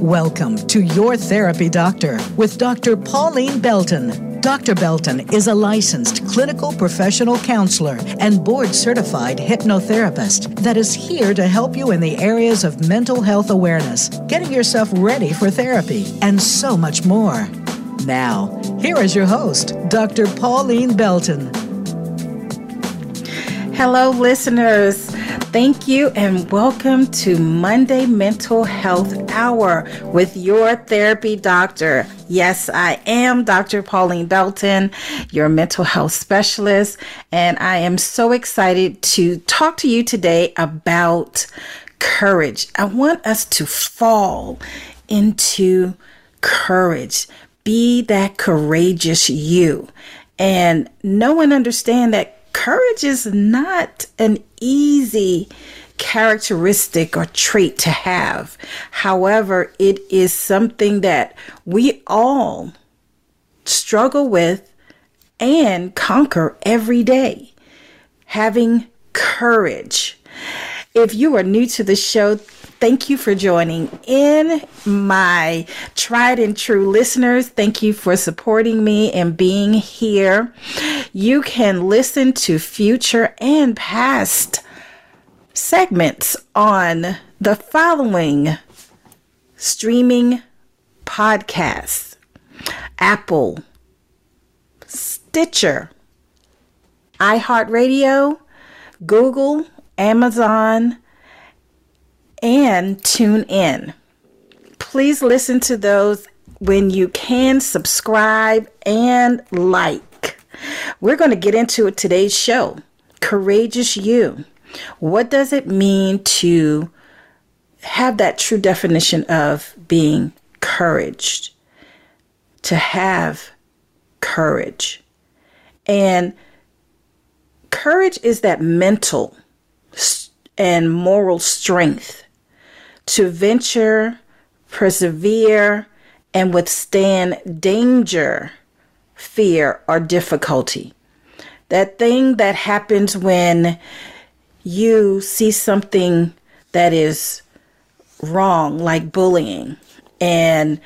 Welcome to Your Therapy Doctor with Dr. Pauline Belton. Dr. Belton is a licensed clinical professional counselor and board certified hypnotherapist that is here to help you in the areas of mental health awareness, getting yourself ready for therapy, and so much more. Now, here is your host, Dr. Pauline Belton. Hello, listeners. Thank you and welcome to Monday Mental Health Hour with your therapy doctor. Yes, I am Dr. Pauline Belton, your mental health specialist, and I am so excited to talk to you today about courage. I want us to fall into courage. Be that courageous you. And know and understand that courage is not an easy characteristic or trait to have. However, it is something that we all struggle with and conquer every day. Having courage. If you are new to the show, Thank you for joining in, my tried and true listeners. Thank you for supporting me and being here. You can listen to future and past segments on the following streaming podcasts Apple, Stitcher, iHeartRadio, Google, Amazon, and tune in. Please listen to those when you can, subscribe and like. We're going to get into today's show Courageous You. What does it mean to have that true definition of being courage? To have courage. And courage is that mental and moral strength to venture, persevere, and withstand danger, fear, or difficulty. That thing that happens when you see something that is wrong, like bullying, and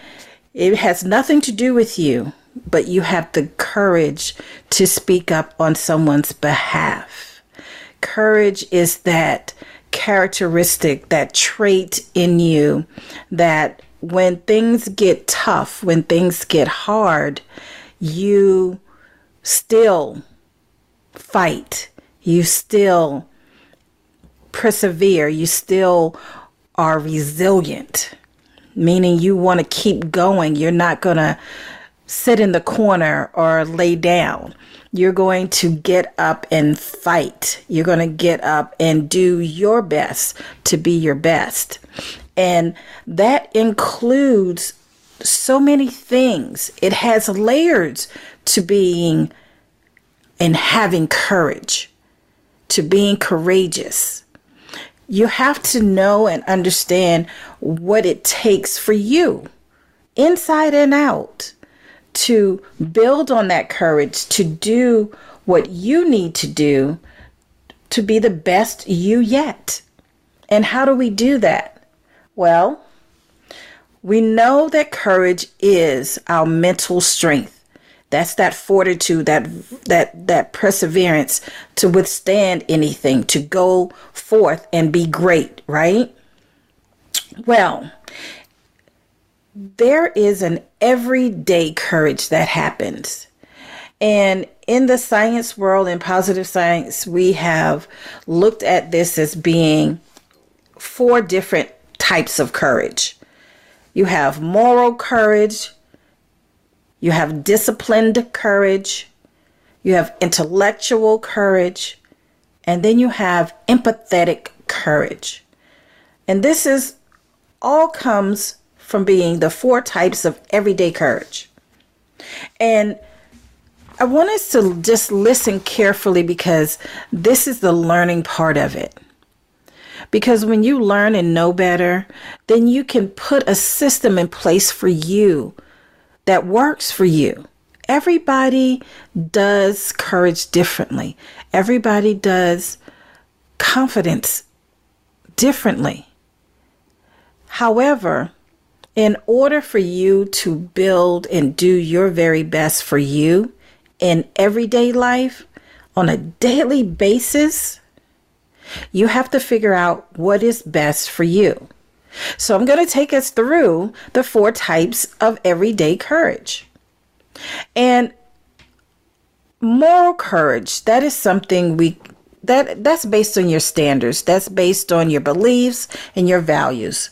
it has nothing to do with you, but you have the courage to speak up on someone's behalf. Courage is that characteristic, that trait in you that when things get tough, when things get hard, you still fight. You still persevere. You still are resilient, meaning you want to keep going. You're not going to sit in the corner or lay down. You're going to get up and fight. You're going to get up and do your best to be your best. And that includes so many things. It has layers to being and having courage, to being courageous. You have to know and understand what it takes for you, inside and out to build on that courage to do what you need to do to be the best you yet. And how do we do that? Well, we know that courage is our mental strength. That's that fortitude, that that that perseverance to withstand anything, to go forth and be great, right? Well, there is an everyday courage that happens. And in the science world, in positive science, we have looked at this as being four different types of courage. You have moral courage, you have disciplined courage, you have intellectual courage, and then you have empathetic courage. And this is all comes from being the four types of everyday courage. And I want us to just listen carefully because this is the learning part of it. Because when you learn and know better, then you can put a system in place for you that works for you. Everybody does courage differently, everybody does confidence differently. However, in order for you to build and do your very best for you in everyday life on a daily basis, you have to figure out what is best for you. So, I'm going to take us through the four types of everyday courage. And moral courage, that is something we that that's based on your standards. That's based on your beliefs and your values.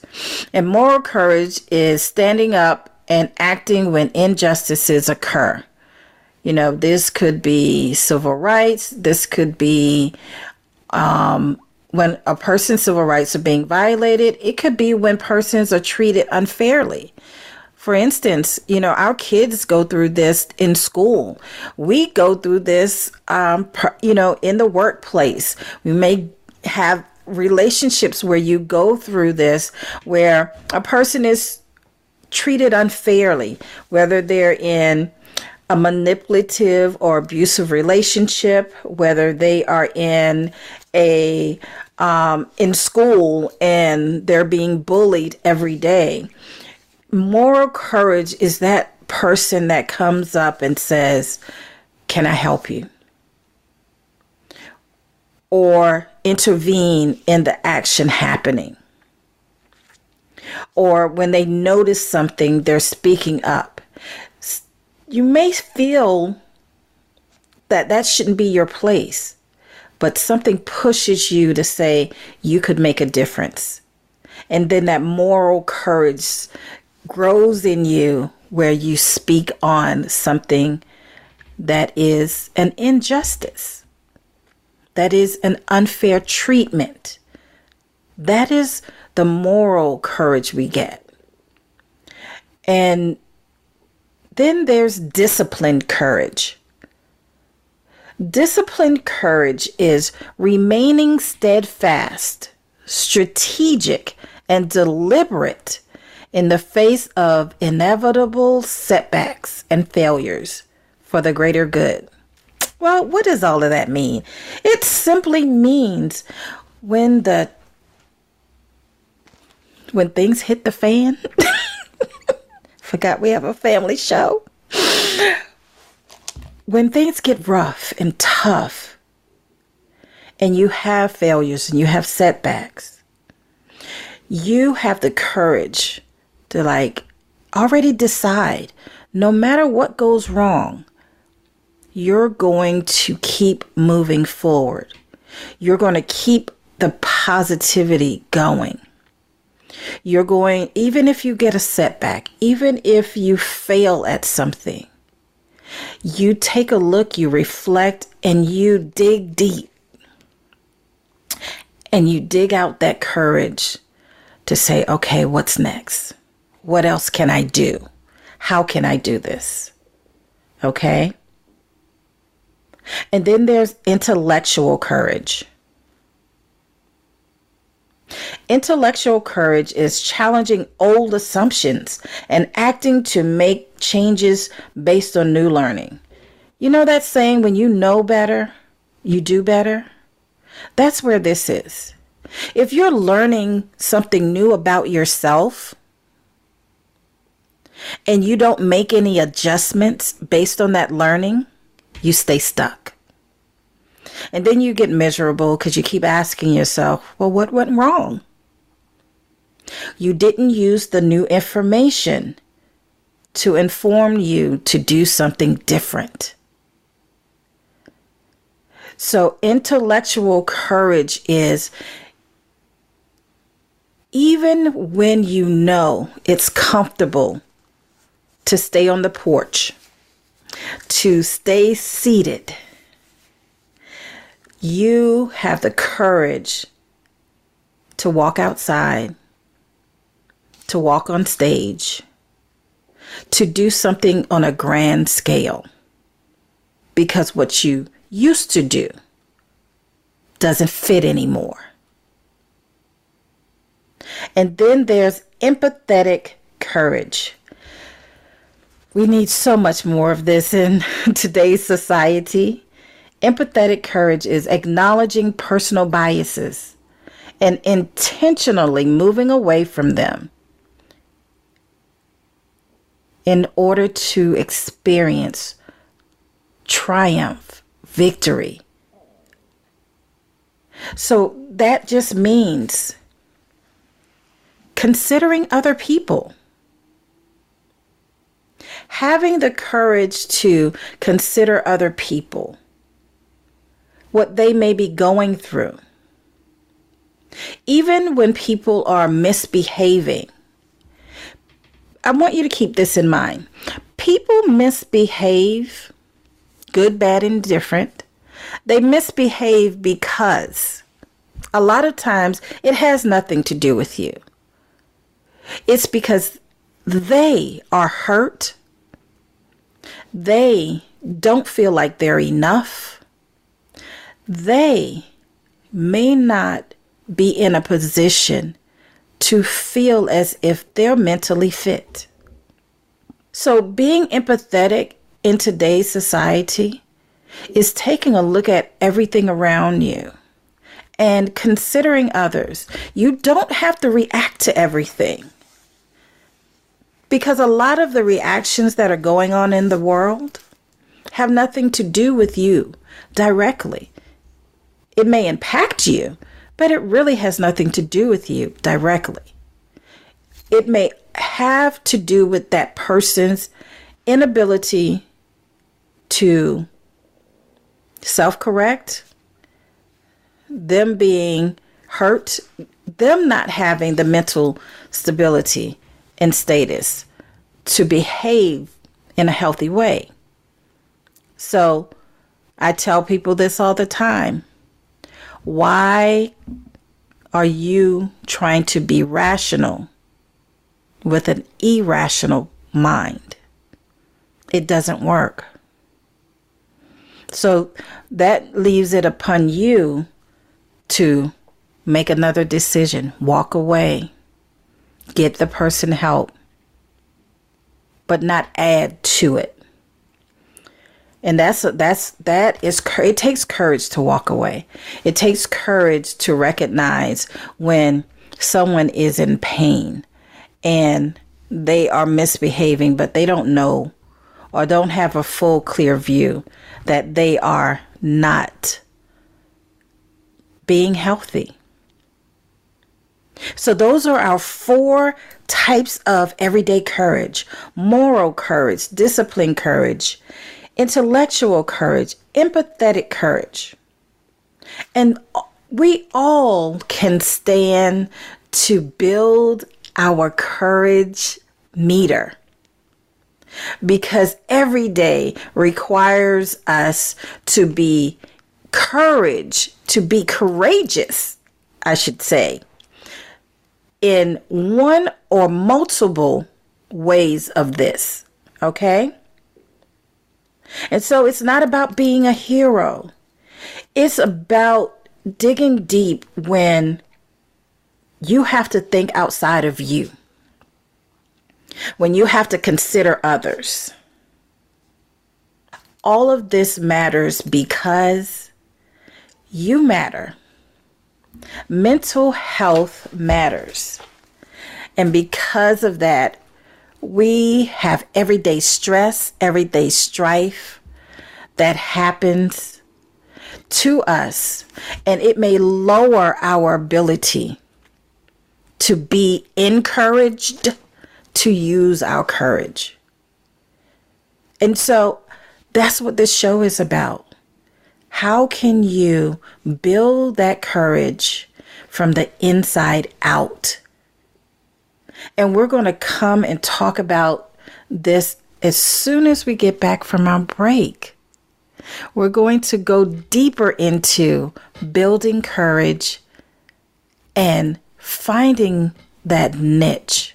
And moral courage is standing up and acting when injustices occur. You know this could be civil rights. This could be um, when a person's civil rights are being violated. It could be when persons are treated unfairly for instance, you know, our kids go through this in school. We go through this, um, per, you know, in the workplace. We may have relationships where you go through this, where a person is treated unfairly, whether they're in a manipulative or abusive relationship, whether they are in a um, in school and they're being bullied every day moral courage is that person that comes up and says, Can I help you? Or intervene in the action happening. Or when they notice something, they're speaking up. You may feel that that shouldn't be your place, but something pushes you to say you could make a difference. And then that moral courage grows in you where you speak on something that is an injustice, that is an unfair treatment. That is the moral courage we get. And then there's disciplined courage. Disciplined courage is remaining steadfast, strategic, and deliberate in the face of inevitable setbacks and failures for the greater good. Well, what does all of that mean? It simply means when the when things hit the fan. Forgot we have a family show. When things get rough and tough and you have failures and you have setbacks, you have the courage to like already decide no matter what goes wrong, you're going to keep moving forward. You're going to keep the positivity going. You're going, even if you get a setback, even if you fail at something, you take a look, you reflect, and you dig deep. And you dig out that courage to say, okay, what's next? What else can I do? How can I do this? Okay. And then there's intellectual courage. Intellectual courage is challenging old assumptions and acting to make changes based on new learning. You know that saying, when you know better, you do better? That's where this is. If you're learning something new about yourself, and you don't make any adjustments based on that learning, you stay stuck. And then you get miserable because you keep asking yourself, well, what went wrong? You didn't use the new information to inform you to do something different. So, intellectual courage is even when you know it's comfortable to stay on the porch, to stay seated. You have the courage to walk outside, to walk on stage, to do something on a grand scale. Because what you used to do doesn't fit anymore. And then there's empathetic courage. We need so much more of this in today's society. Empathetic courage is acknowledging personal biases and intentionally moving away from them. in order to experience triumph, victory. So that just means considering other people. Having the courage to consider other people, what they may be going through. Even when people are misbehaving, I want you to keep this in mind. People misbehave, good, bad, and different. They misbehave because a lot of times it has nothing to do with you. It's because they are hurt. They don't feel like they're enough. They may not be in a position to feel as if they're mentally fit. So, being empathetic in today's society is taking a look at everything around you and considering others. You don't have to react to everything because a lot of the reactions that are going on in the world have nothing to do with you directly. It may impact you, but it really has nothing to do with you directly. It may have to do with that person's inability to self correct, them being hurt, them not having the mental stability and status to behave in a healthy way. So I tell people this all the time. Why are you trying to be rational with an irrational mind? It doesn't work. So that leaves it upon you to make another decision, walk away, get the person help, but not add to it. And that's that's that is it takes courage to walk away. It takes courage to recognize when someone is in pain and they are misbehaving but they don't know or don't have a full clear view that they are not being healthy. So, those are our four types of everyday courage. Moral courage, discipline courage, intellectual courage, empathetic courage. And we all can stand to build our courage meter. Because every day requires us to be courage, to be courageous, I should say, in one or multiple ways of this. Okay? And so it's not about being a hero, it's about digging deep when you have to think outside of you when you have to consider others. All of this matters because you matter. Mental health matters. And because of that, we have everyday stress, everyday strife that happens to us, and it may lower our ability to be encouraged to use our courage. And so that's what this show is about. How can you build that courage from the inside out? And we're going to come and talk about this as soon as we get back from our break. We're going to go deeper into building courage and finding that niche.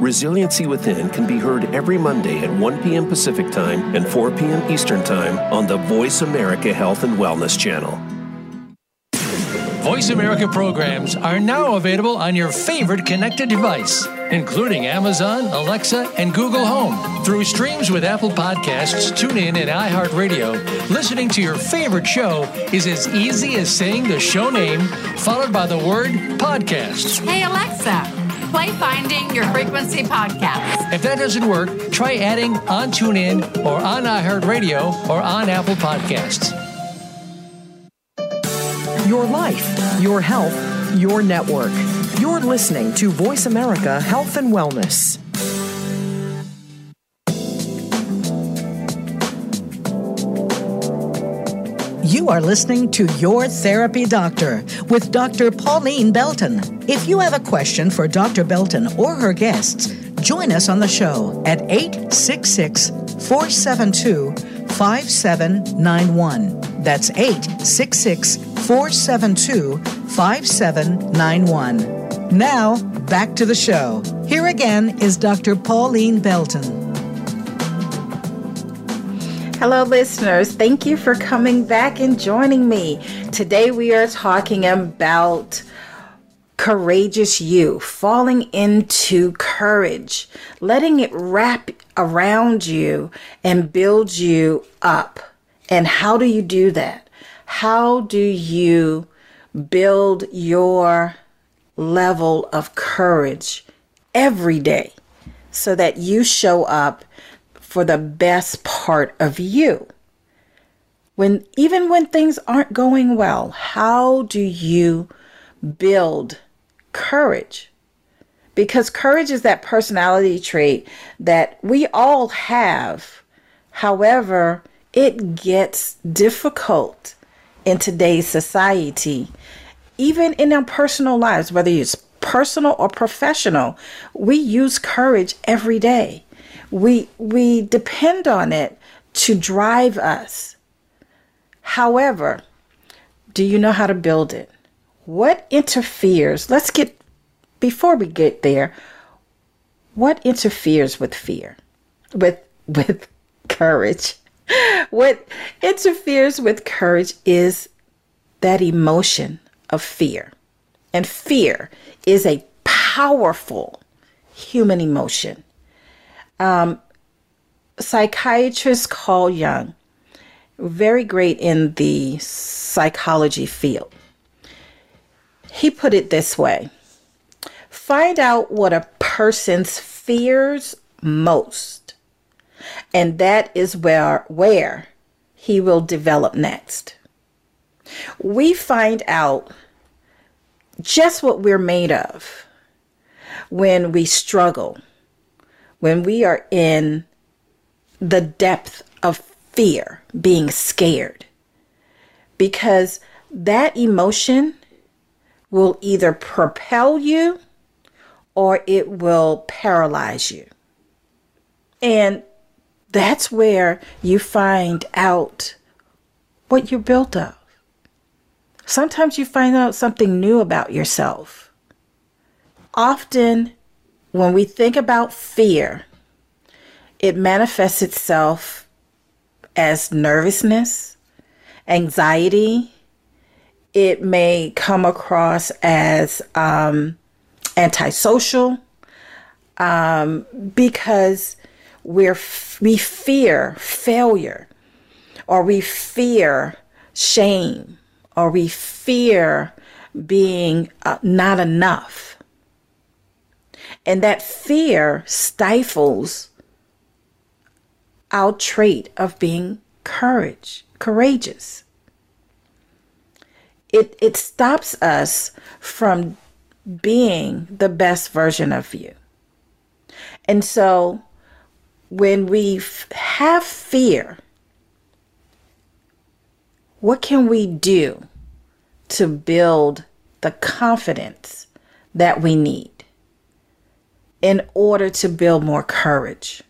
Resiliency Within can be heard every Monday at 1 p.m. Pacific Time and 4 p.m. Eastern Time on the Voice America Health and Wellness Channel. Voice America programs are now available on your favorite connected device, including Amazon, Alexa, and Google Home. Through streams with Apple Podcasts, TuneIn, and iHeartRadio, listening to your favorite show is as easy as saying the show name followed by the word podcast. Hey, Alexa. Play Finding Your Frequency podcast. If that doesn't work, try adding on TuneIn or on iHeartRadio or on Apple Podcasts. Your life, your health, your network. You're listening to Voice America Health and Wellness. You are listening to Your Therapy Doctor with Dr. Pauline Belton. If you have a question for Dr. Belton or her guests, join us on the show at 866 472 5791. That's 866 472 5791. Now, back to the show. Here again is Dr. Pauline Belton. Hello, listeners. Thank you for coming back and joining me. Today, we are talking about courageous you, falling into courage, letting it wrap around you and build you up. And how do you do that? How do you build your level of courage every day so that you show up for the best part of you. When even when things aren't going well, how do you build courage? Because courage is that personality trait that we all have. However, it gets difficult in today's society, even in our personal lives, whether it's personal or professional, we use courage every day. We we depend on it to drive us. However, do you know how to build it? What interferes? Let's get before we get there. What interferes with fear? With with courage? What interferes with courage is that emotion of fear. And fear is a powerful human emotion um, psychiatrist Carl Jung, very great in the psychology field. He put it this way find out what a person's fears most, and that is where, where he will develop next. We find out just what we're made of when we struggle when we are in the depth of fear, being scared, because that emotion will either propel you or it will paralyze you. And that's where you find out what you're built of. Sometimes you find out something new about yourself. Often when we think about fear, it manifests itself as nervousness, anxiety. It may come across as um, antisocial um, because we're we fear failure or we fear shame or we fear being uh, not enough. And that fear stifles our trait of being courage, courageous. It, it stops us from being the best version of you. And so when we f- have fear, what can we do to build the confidence that we need in order to build more courage?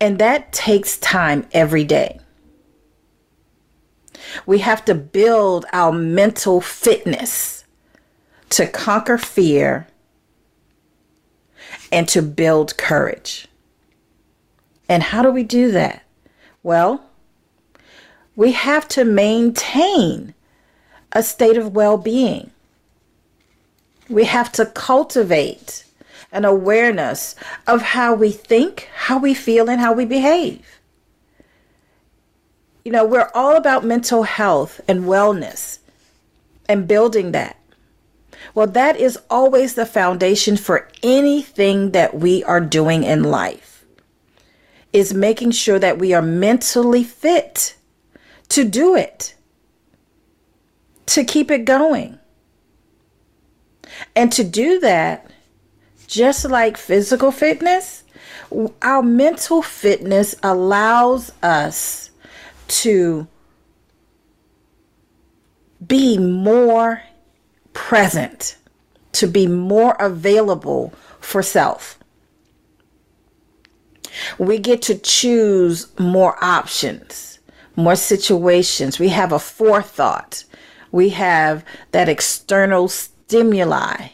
And that takes time every day. We have to build our mental fitness to conquer fear and to build courage. And how do we do that? Well, we have to maintain a state of well being. We have to cultivate an awareness of how we think, how we feel, and how we behave. You know, we're all about mental health and wellness and building that. Well, that is always the foundation for anything that we are doing in life. Is making sure that we are mentally fit to do it, to keep it going. And to do that, just like physical fitness, our mental fitness allows us to be more present, to be more available for self. We get to choose more options, more situations. We have a forethought. We have that external stimuli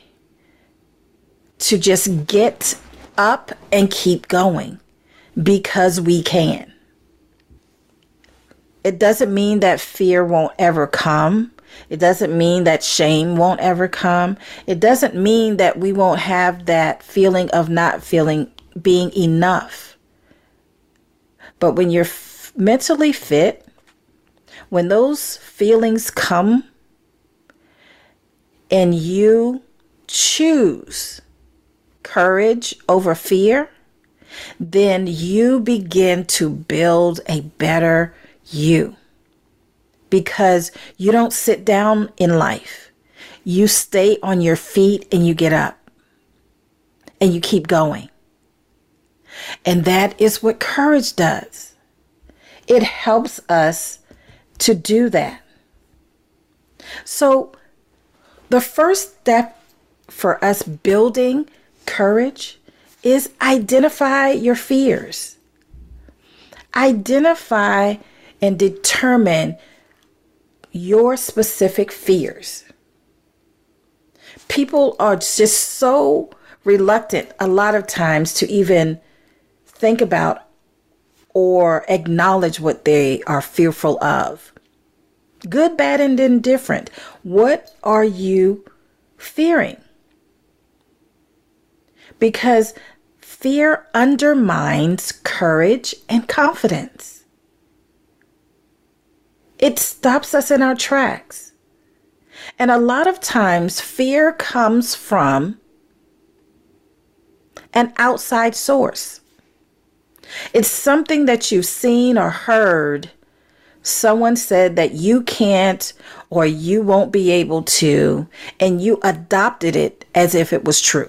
to just get up and keep going because we can. It doesn't mean that fear won't ever come. It doesn't mean that shame won't ever come. It doesn't mean that we won't have that feeling of not feeling being enough. But when you're f- mentally fit, when those feelings come and you choose courage over fear, then you begin to build a better you because you don't sit down in life. You stay on your feet and you get up and you keep going. And that is what courage does. It helps us to do that. So, the first step for us building courage is identify your fears. Identify and determine your specific fears. People are just so reluctant a lot of times to even think about or acknowledge what they are fearful of. Good, bad, and indifferent. What are you fearing? Because fear undermines courage and confidence. It stops us in our tracks. And a lot of times, fear comes from an outside source. It's something that you've seen or heard. Someone said that you can't or you won't be able to, and you adopted it as if it was true.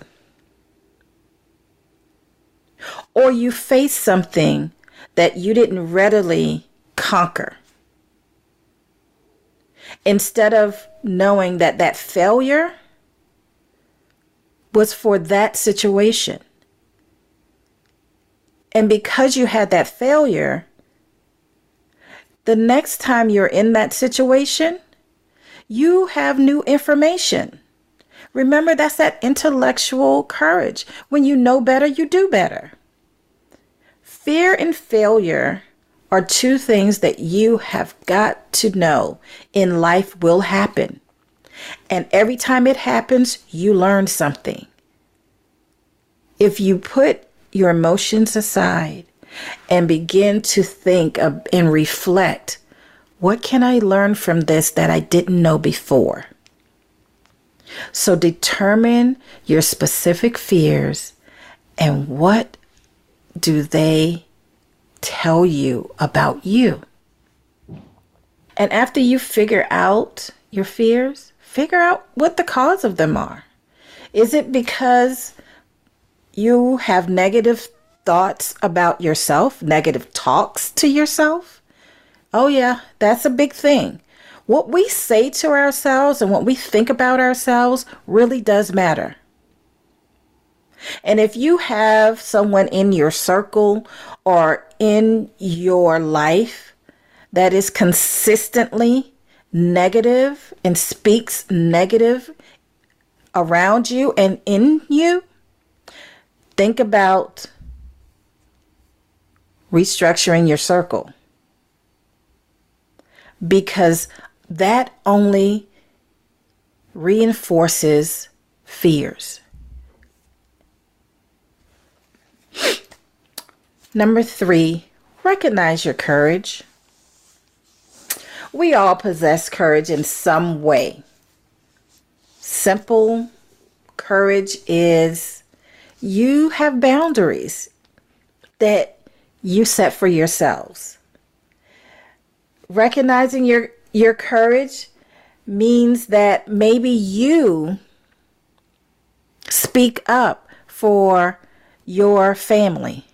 Or you faced something that you didn't readily conquer instead of knowing that that failure was for that situation. And because you had that failure, the next time you're in that situation, you have new information. Remember, that's that intellectual courage. When you know better, you do better. Fear and failure are two things that you have got to know in life will happen. And every time it happens, you learn something. If you put your emotions aside and begin to think of, and reflect What can I learn from this that I didn't know before? So determine your specific fears and what do they tell you about you? And after you figure out your fears, figure out what the cause of them are. Is it because you have negative thoughts about yourself, negative talks to yourself? Oh, yeah, that's a big thing. What we say to ourselves and what we think about ourselves really does matter. And if you have someone in your circle or in your life that is consistently negative and speaks negative around you and in you, think about restructuring your circle. Because that only reinforces fears. Number three, recognize your courage. We all possess courage in some way. Simple courage is you have boundaries that you set for yourselves. Recognizing your your courage means that maybe you speak up for your family.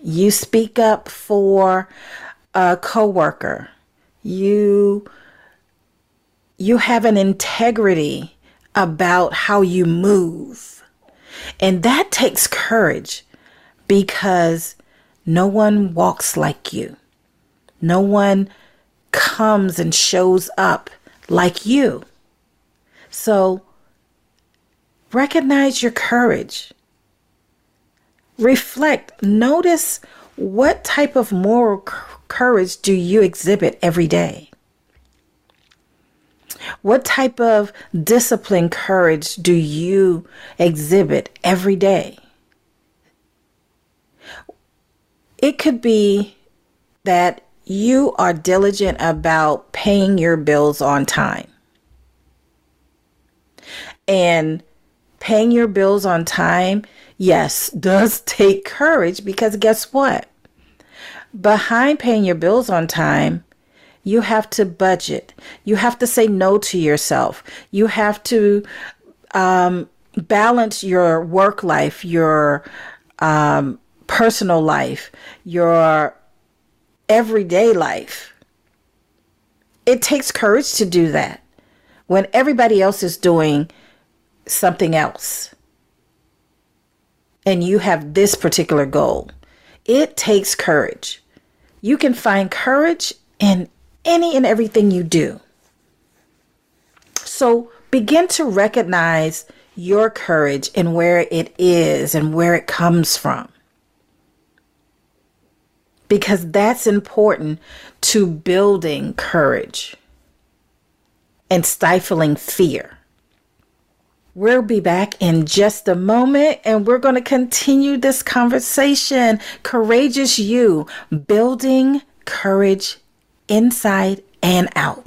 You speak up for a coworker. You you have an integrity about how you move. And that takes courage because no one walks like you. No one comes and shows up like you. So recognize your courage. Reflect, notice what type of moral courage do you exhibit every day? What type of discipline courage do you exhibit every day? It could be that you are diligent about paying your bills on time. And paying your bills on time, yes, does take courage because guess what? Behind paying your bills on time, you have to budget. You have to say no to yourself. You have to um, balance your work life, your um, personal life, your everyday life. It takes courage to do that when everybody else is doing something else and you have this particular goal. It takes courage. You can find courage in any and everything you do. So begin to recognize your courage and where it is and where it comes from because that's important to building courage and stifling fear. We'll be back in just a moment and we're going to continue this conversation. Courageous You, building courage inside and out.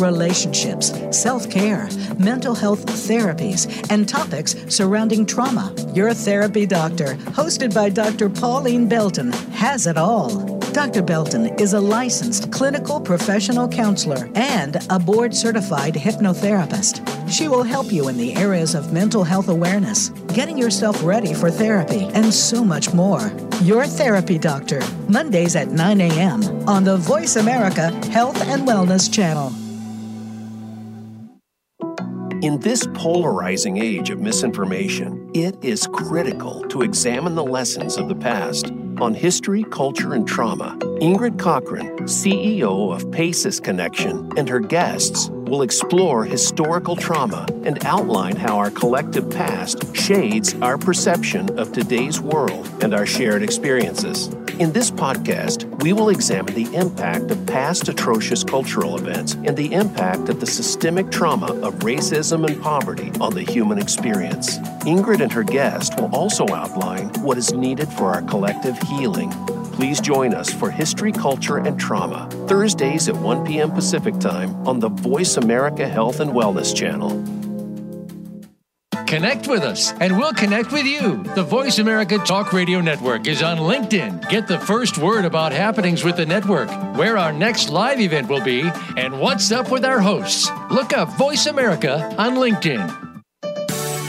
relationships, self care, mental health therapies, and topics surrounding trauma. Your therapy doctor, hosted by Dr. Pauline Belton, has it all. Dr. Belton is a licensed clinical professional counselor and a board certified hypnotherapist. She will help you in the areas of mental health awareness, getting yourself ready for therapy, and so much more. Your Therapy Doctor, Mondays at 9 a.m. on the Voice America Health and Wellness Channel. In this polarizing age of misinformation, it is critical to examine the lessons of the past on history, culture, and trauma Ingrid Cochran, CEO of PACES Connection, and her guests will explore historical trauma and outline how our collective past shades our perception of today's world and our shared experiences. In this podcast, we will examine the impact of past atrocious cultural events and the impact of the systemic trauma of racism and poverty on the human experience. Ingrid and her guest will also outline what is needed for our collective healing please join us for History, Culture, and Trauma, Thursdays at 1 p.m. Pacific Time on the Voice America Health and Wellness channel. Connect with us, and we'll connect with you. The Voice America Talk Radio Network is on LinkedIn. Get the first word about happenings with the network, where our next live event will be, and what's up with our hosts. Look up Voice America on LinkedIn.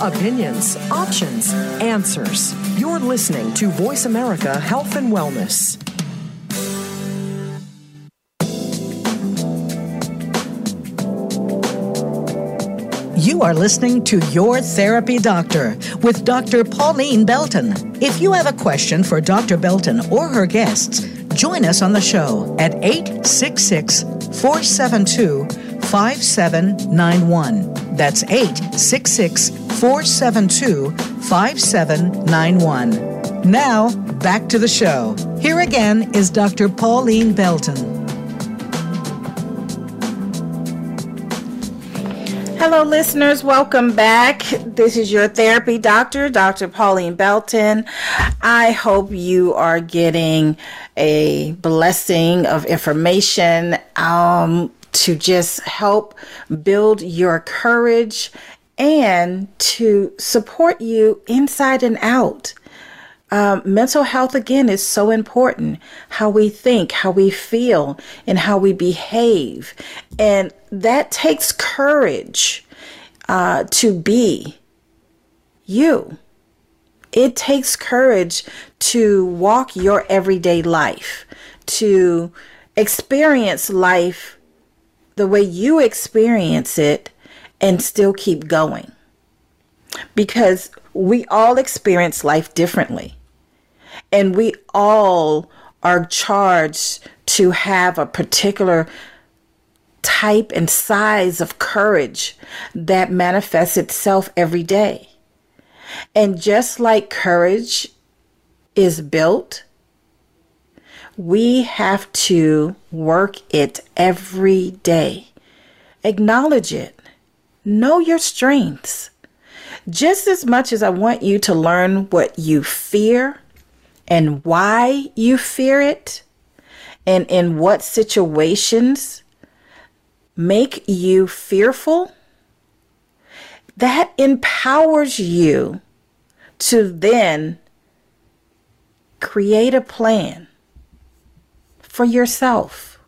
Opinions, options, answers. You're listening to Voice America Health and Wellness. You are listening to Your Therapy Doctor with Dr. Pauline Belton. If you have a question for Dr. Belton or her guests, join us on the show at 866 472 5791. That's 866 472 5791. Now, back to the show. Here again is Dr. Pauline Belton. Hello, listeners. Welcome back. This is your therapy doctor, Dr. Pauline Belton. I hope you are getting a blessing of information um, to just help build your courage and to support you inside and out. Um, mental health again is so important how we think how we feel and how we behave and that takes courage uh, to be you it takes courage to walk your everyday life to experience life the way you experience it and still keep going. Because we all experience life differently. And we all are charged to have a particular type and size of courage that manifests itself every day. And just like courage is built, we have to work it every day. Acknowledge it. Know your strengths. Just as much as I want you to learn what you fear and why you fear it, and in what situations make you fearful, that empowers you to then create a plan for yourself.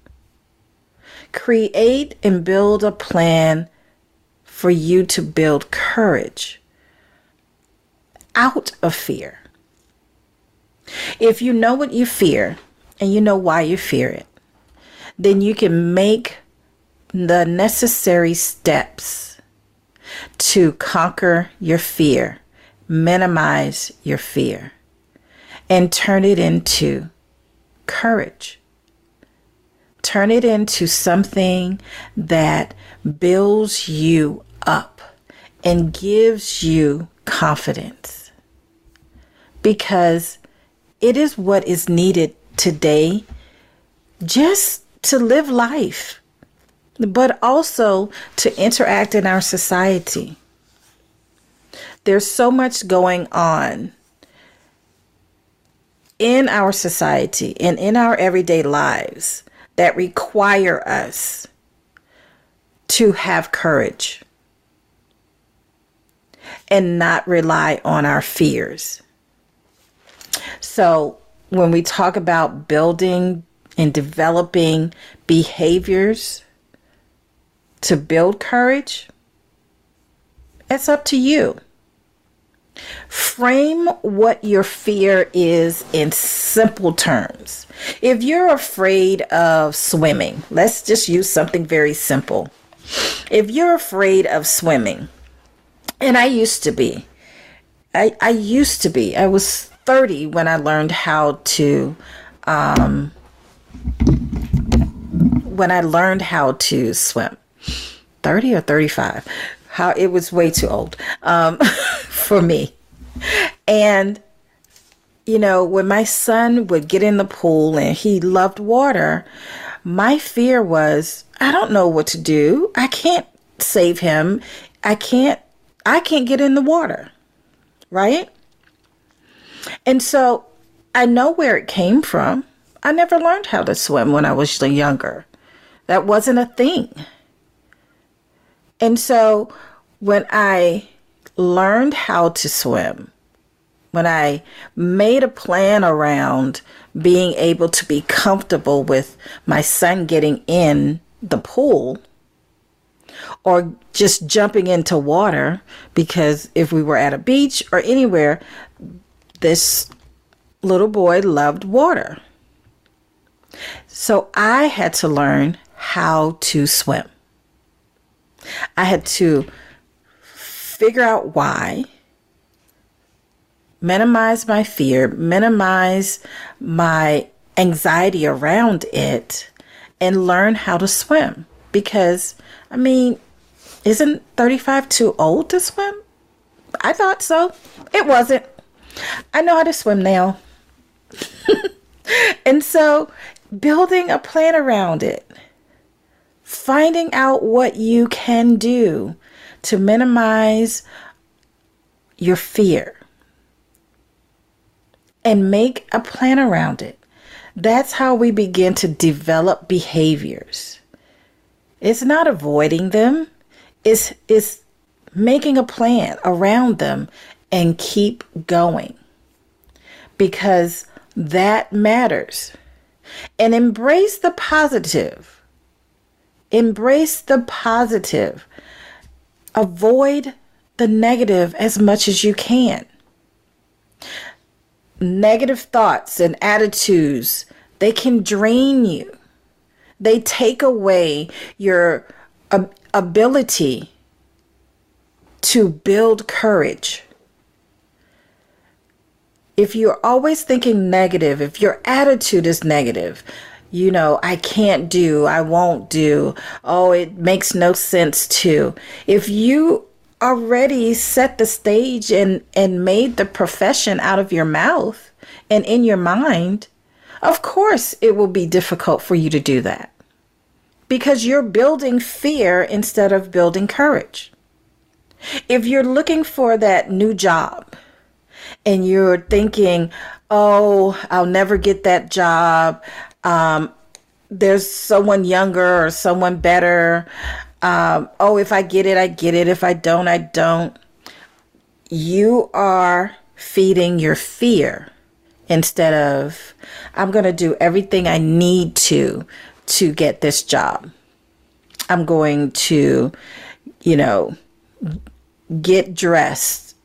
Create and build a plan for you to build courage out of fear. If you know what you fear and you know why you fear it, then you can make the necessary steps to conquer your fear, minimize your fear, and turn it into courage. Turn it into something that builds you up and gives you confidence because it is what is needed today just to live life, but also to interact in our society. There's so much going on in our society and in our everyday lives that require us to have courage and not rely on our fears. So, when we talk about building and developing behaviors to build courage, it's up to you. Frame what your fear is in simple terms. If you're afraid of swimming, let's just use something very simple. If you're afraid of swimming, and I used to be, I, I used to be, I was 30 when I learned how to um, when I learned how to swim. 30 or 35. How it was way too old um, for me. And you know, when my son would get in the pool and he loved water, my fear was, I don't know what to do. I can't save him. I can't I can't get in the water. Right? And so I know where it came from. I never learned how to swim when I was younger. That wasn't a thing. And so when I learned how to swim, when I made a plan around being able to be comfortable with my son getting in the pool or just jumping into water, because if we were at a beach or anywhere, this little boy loved water. So I had to learn how to swim. I had to figure out why, minimize my fear, minimize my anxiety around it, and learn how to swim. Because, I mean, isn't 35 too old to swim? I thought so. It wasn't. I know how to swim now. and so, building a plan around it, finding out what you can do to minimize your fear and make a plan around it. That's how we begin to develop behaviors. It's not avoiding them, it's, it's making a plan around them and keep going because that matters. And embrace the positive. Embrace the positive. Avoid the negative as much as you can. Negative thoughts and attitudes, they can drain you. They take away your ability to build courage. If you're always thinking negative, if your attitude is negative, you know, I can't do, I won't do, oh, it makes no sense to. If you already set the stage and, and made the profession out of your mouth and in your mind, of course it will be difficult for you to do that because you're building fear instead of building courage. If you're looking for that new job and you're thinking, oh, I'll never get that job, um, there's someone younger or someone better. Um, oh, if I get it, I get it. If I don't, I don't. You are feeding your fear instead of, I'm going to do everything I need to to get this job. I'm going to, you know, get dressed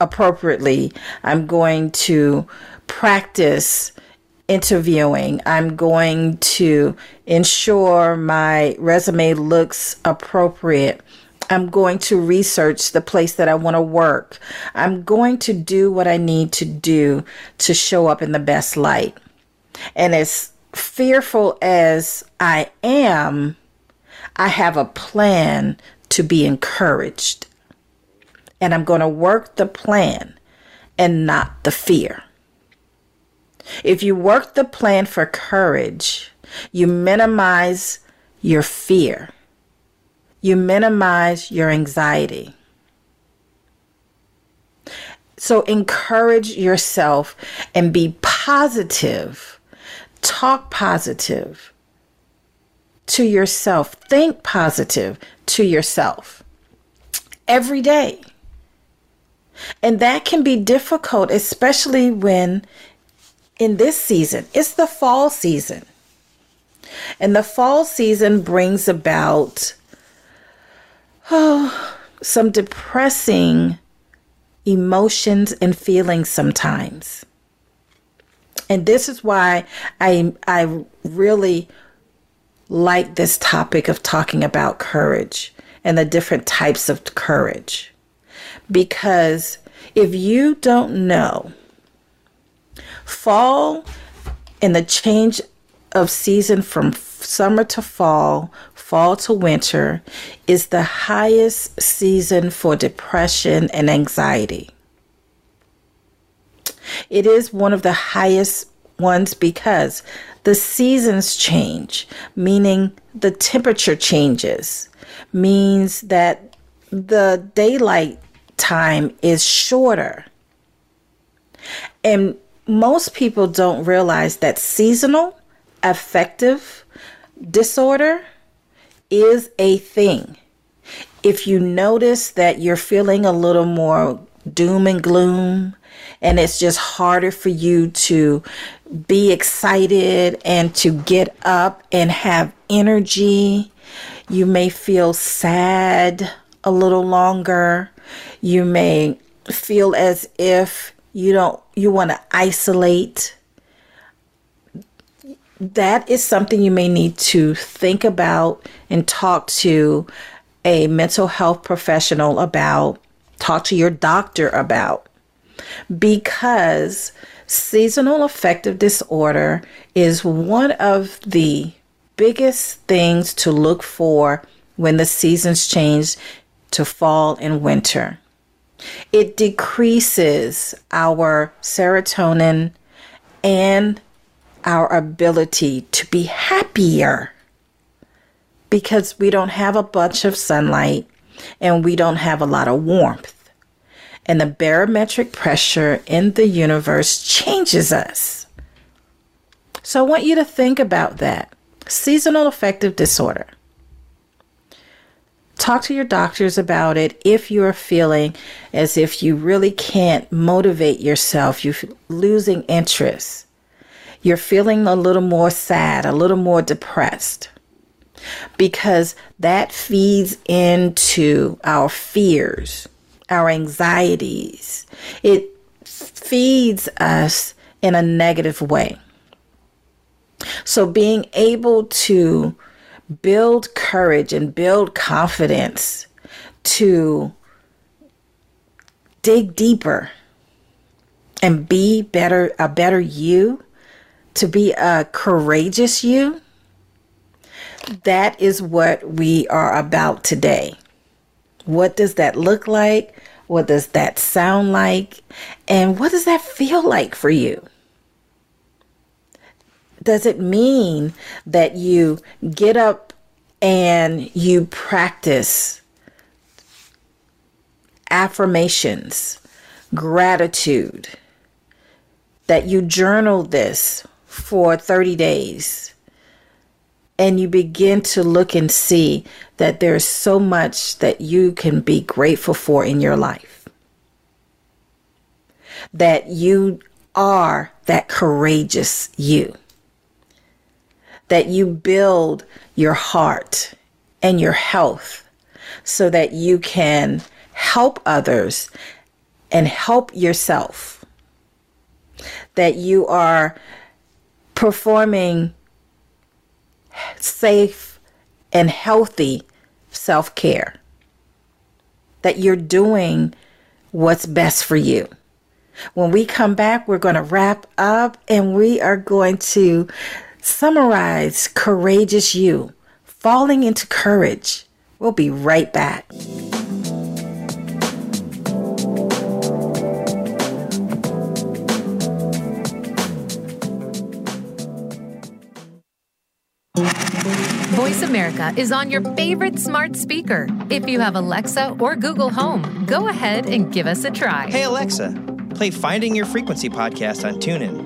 appropriately. I'm going to practice interviewing. I'm going to ensure my resume looks appropriate. I'm going to research the place that I want to work. I'm going to do what I need to do to show up in the best light. And as fearful as I am, I have a plan to be encouraged. And I'm going to work the plan and not the fear. If you work the plan for courage, you minimize your fear. You minimize your anxiety. So encourage yourself and be positive. Talk positive to yourself. Think positive to yourself every day. And that can be difficult, especially when in this season. It's the fall season. And the fall season brings about oh, some depressing emotions and feelings sometimes. And this is why I I really like this topic of talking about courage and the different types of courage. Because if you don't know fall and the change of season from summer to fall, fall to winter, is the highest season for depression and anxiety. It is one of the highest ones because the seasons change, meaning the temperature changes, means that the daylight time is shorter. And most people don't realize that seasonal affective disorder is a thing. If you notice that you're feeling a little more doom and gloom, and it's just harder for you to be excited and to get up and have energy, you may feel sad a little longer. You may feel as if you don't you want to isolate that is something you may need to think about and talk to a mental health professional about, talk to your doctor about, because seasonal affective disorder is one of the biggest things to look for when the seasons change to fall and winter. It decreases our serotonin and our ability to be happier because we don't have a bunch of sunlight and we don't have a lot of warmth. And the barometric pressure in the universe changes us. So I want you to think about that. Seasonal affective disorder. Talk to your doctors about it if you're feeling as if you really can't motivate yourself, you're losing interest you're feeling a little more sad, a little more depressed, because that feeds into our fears, our anxieties. It feeds us in a negative way. So, being able to build courage and build confidence to dig deeper and be better a better you to be a courageous you, that is what we are about today. What does that look like? What does that sound like? And what does that feel like for you? Does it mean that you get up and you practice affirmations, gratitude, that you journal this for 30 days and you begin to look and see that there's so much that you can be grateful for in your life. That you are that courageous you. That you build your heart and your health so that you can help others and help yourself. That you are performing safe and healthy self care. That you're doing what's best for you. When we come back, we're going to wrap up and we are going to summarize Courageous You, falling into courage. We'll be right back. Voice America is on your favorite smart speaker. If you have Alexa or Google Home, go ahead and give us a try. Hey, Alexa, play Finding Your Frequency podcast on TuneIn.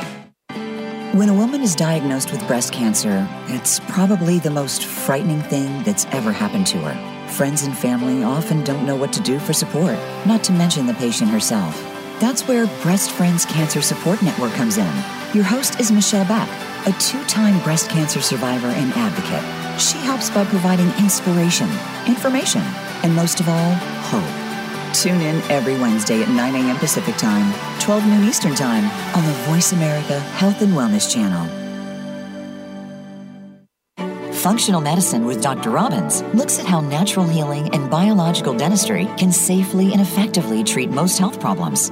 Woman is diagnosed with breast cancer, it's probably the most frightening thing that's ever happened to her. Friends and family often don't know what to do for support, not to mention the patient herself. That's where Breast Friends Cancer Support Network comes in. Your host is Michelle Beck a two time breast cancer survivor and advocate. She helps by providing inspiration, information, and most of all, hope. Tune in every Wednesday at 9 a.m. Pacific Time, 12 noon Eastern Time on the Voice America Health and Wellness Channel. Functional Medicine with Dr. Robbins looks at how natural healing and biological dentistry can safely and effectively treat most health problems.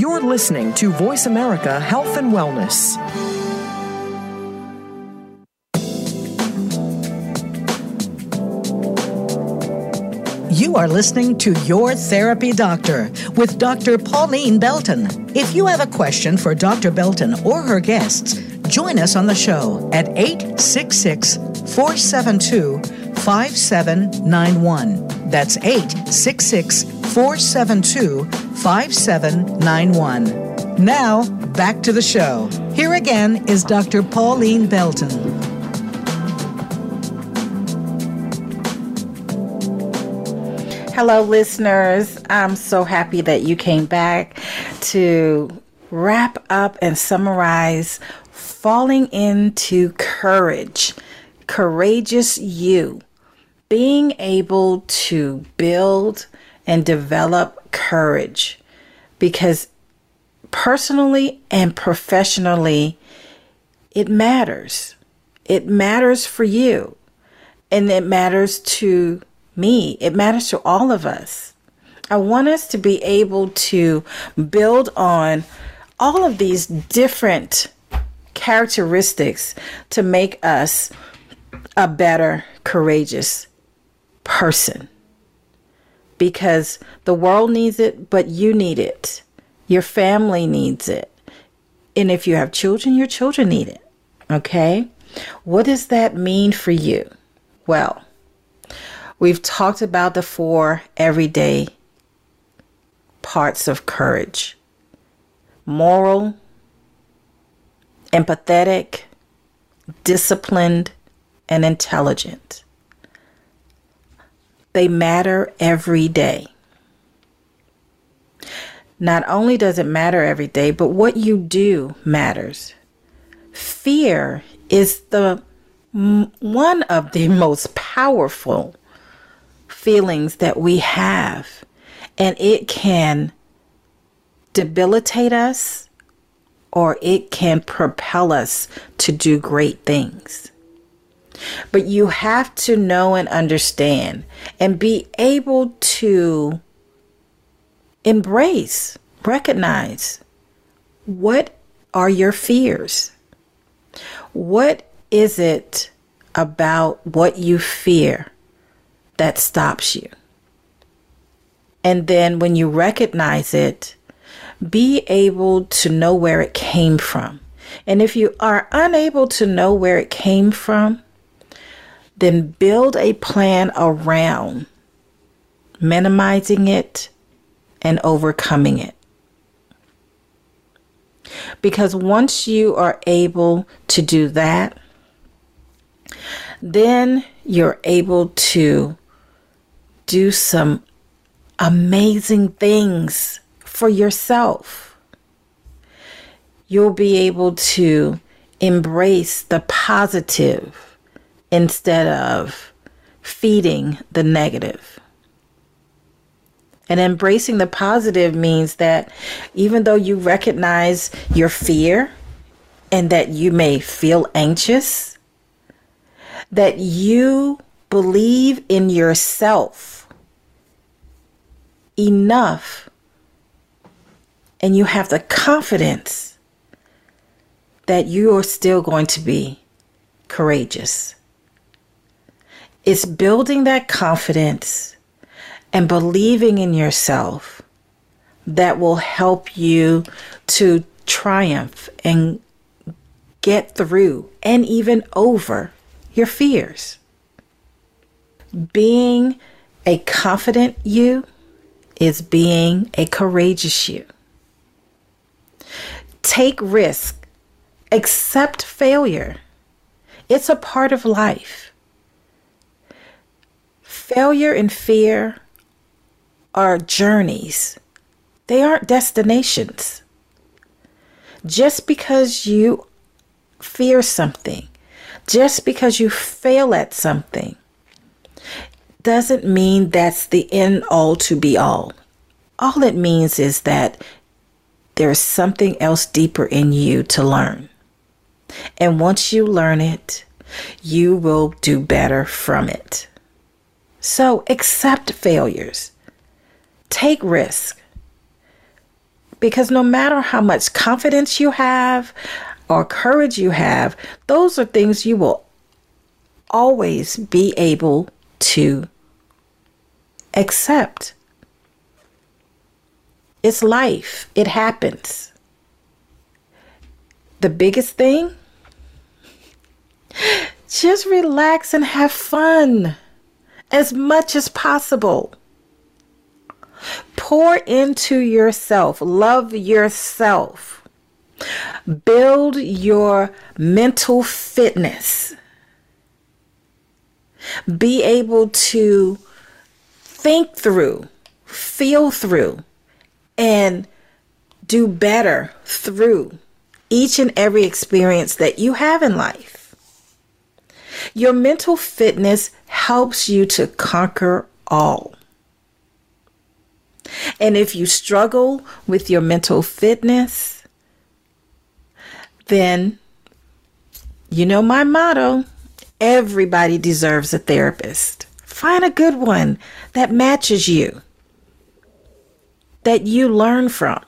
You're listening to Voice America Health and Wellness. You are listening to Your Therapy Doctor with Dr. Pauline Belton. If you have a question for Dr. Belton or her guests, join us on the show at 866 472 5791. That's 866 472 5791. Now, back to the show. Here again is Dr. Pauline Belton. Hello, listeners. I'm so happy that you came back to wrap up and summarize falling into courage, courageous you, being able to build and develop courage because personally and professionally, it matters. It matters for you and it matters to me. It matters to all of us. I want us to be able to build on all of these different characteristics to make us a better, courageous person. Because the world needs it, but you need it. Your family needs it. And if you have children, your children need it. Okay? What does that mean for you? Well, We've talked about the four everyday parts of courage moral, empathetic, disciplined, and intelligent. They matter every day. Not only does it matter every day, but what you do matters. Fear is the one of the most powerful feelings that we have, and it can debilitate us or it can propel us to do great things. But you have to know and understand and be able to embrace, recognize what are your fears? What is it about what you fear that stops you. And then when you recognize it, be able to know where it came from. And if you are unable to know where it came from, then build a plan around minimizing it and overcoming it. Because once you are able to do that, then you're able to do some amazing things for yourself. You'll be able to embrace the positive instead of feeding the negative. And embracing the positive means that even though you recognize your fear and that you may feel anxious, that you believe in yourself enough and you have the confidence that you are still going to be courageous. It's building that confidence and believing in yourself that will help you to triumph and get through and even over your fears. Being a confident you is being a courageous you. Take risk, accept failure. It's a part of life. Failure and fear are journeys, they aren't destinations. Just because you fear something, just because you fail at something, doesn't mean that's the end all to be all. All it means is that there's something else deeper in you to learn. And once you learn it, you will do better from it. So accept failures, take risk. Because no matter how much confidence you have or courage you have, those are things you will always be able to accept. It's life, it happens. The biggest thing just relax and have fun as much as possible. Pour into yourself, love yourself, build your mental fitness. Be able to think through, feel through, and do better through each and every experience that you have in life. Your mental fitness helps you to conquer all. And if you struggle with your mental fitness, then you know my motto everybody deserves a therapist. Find a good one that matches you, that you learn from.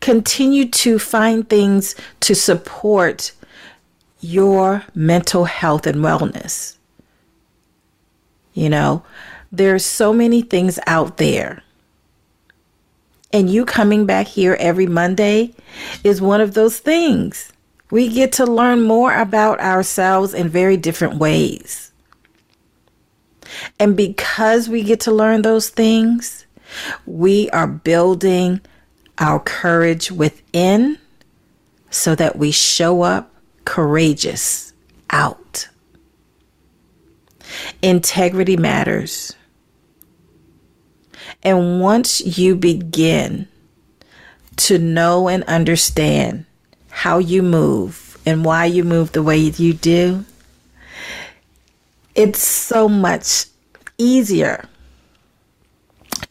Continue to find things to support your mental health and wellness. You know, there's so many things out there. And you coming back here every Monday is one of those things. We get to learn more about ourselves in very different ways. And because we get to learn those things, we are building our courage within so that we show up courageous out. Integrity matters. And once you begin to know and understand how you move and why you move the way you do, it's so much easier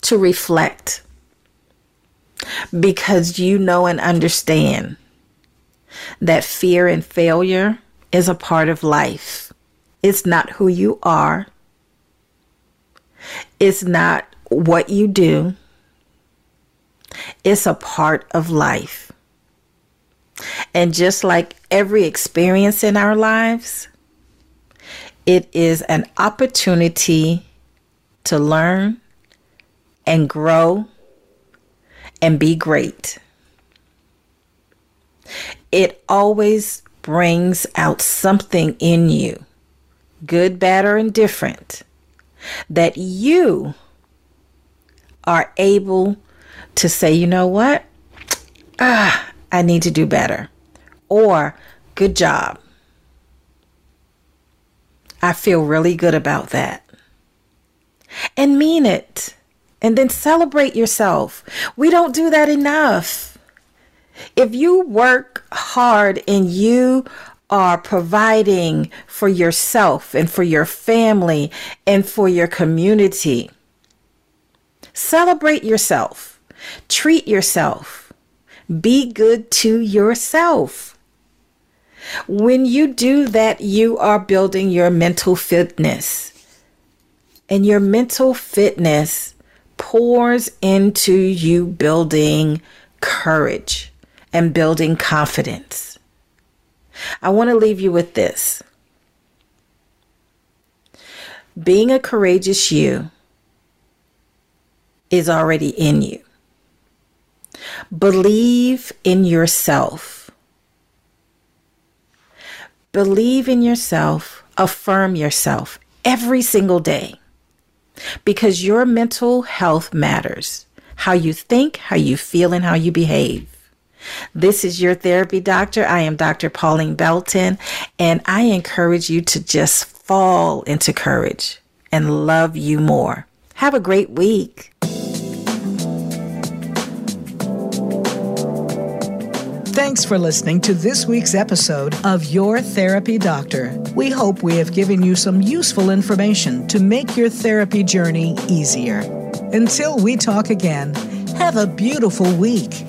to reflect because you know and understand that fear and failure is a part of life. It's not who you are, it's not what you do, it's a part of life. And just like every experience in our lives, it is an opportunity to learn and grow and be great. It always brings out something in you, good, bad, or indifferent, that you are able to say, you know what? Ah, I need to do better. Or, good job. I feel really good about that. And mean it. And then celebrate yourself. We don't do that enough. If you work hard and you are providing for yourself and for your family and for your community, celebrate yourself. Treat yourself. Be good to yourself. When you do that, you are building your mental fitness. And your mental fitness pours into you building courage and building confidence. I want to leave you with this. Being a courageous you is already in you. Believe in yourself Believe in yourself, affirm yourself every single day because your mental health matters. How you think, how you feel, and how you behave. This is your therapy doctor. I am Dr. Pauline Belton, and I encourage you to just fall into courage and love you more. Have a great week. Thanks for listening to this week's episode of Your Therapy Doctor. We hope we have given you some useful information to make your therapy journey easier. Until we talk again, have a beautiful week.